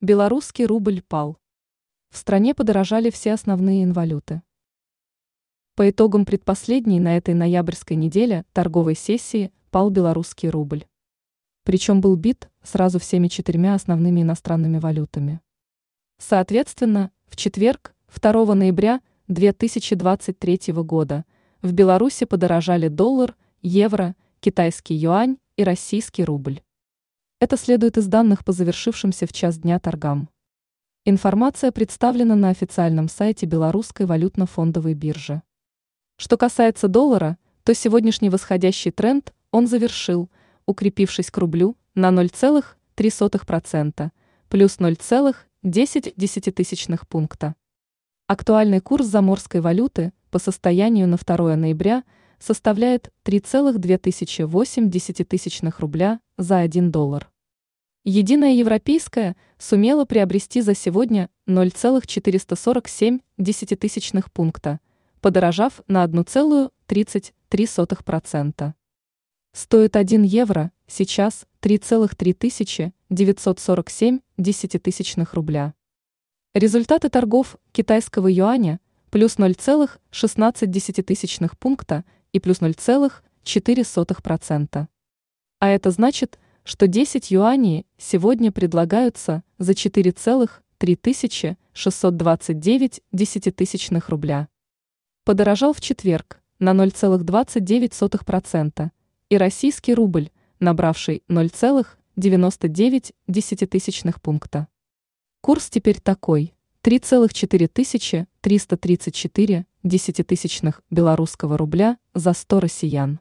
Белорусский рубль пал. В стране подорожали все основные инвалюты. По итогам предпоследней на этой ноябрьской неделе торговой сессии пал белорусский рубль. Причем был бит сразу всеми четырьмя основными иностранными валютами. Соответственно, в четверг, 2 ноября 2023 года, в Беларуси подорожали доллар, евро, китайский юань и российский рубль. Это следует из данных по завершившимся в час дня торгам. Информация представлена на официальном сайте Белорусской валютно-фондовой биржи. Что касается доллара, то сегодняшний восходящий тренд он завершил, укрепившись к рублю на 0,3%, плюс 0,10 пункта. Актуальный курс заморской валюты по состоянию на 2 ноября составляет 3,2008 рубля за 1 доллар. Единая европейская сумела приобрести за сегодня 0,447 пункта, подорожав на 1,33%. Стоит 1 евро сейчас 3,3947 рубля. Результаты торгов китайского юаня плюс 0,16 пункта и плюс 0,4%. А это значит, что 10 юаней сегодня предлагаются за 4,3629 десятитысячных рубля. Подорожал в четверг на 0,29% и российский рубль, набравший 0,99 десятитысячных пункта. Курс теперь такой – 3,4334 десятитысячных белорусского рубля за 100 россиян.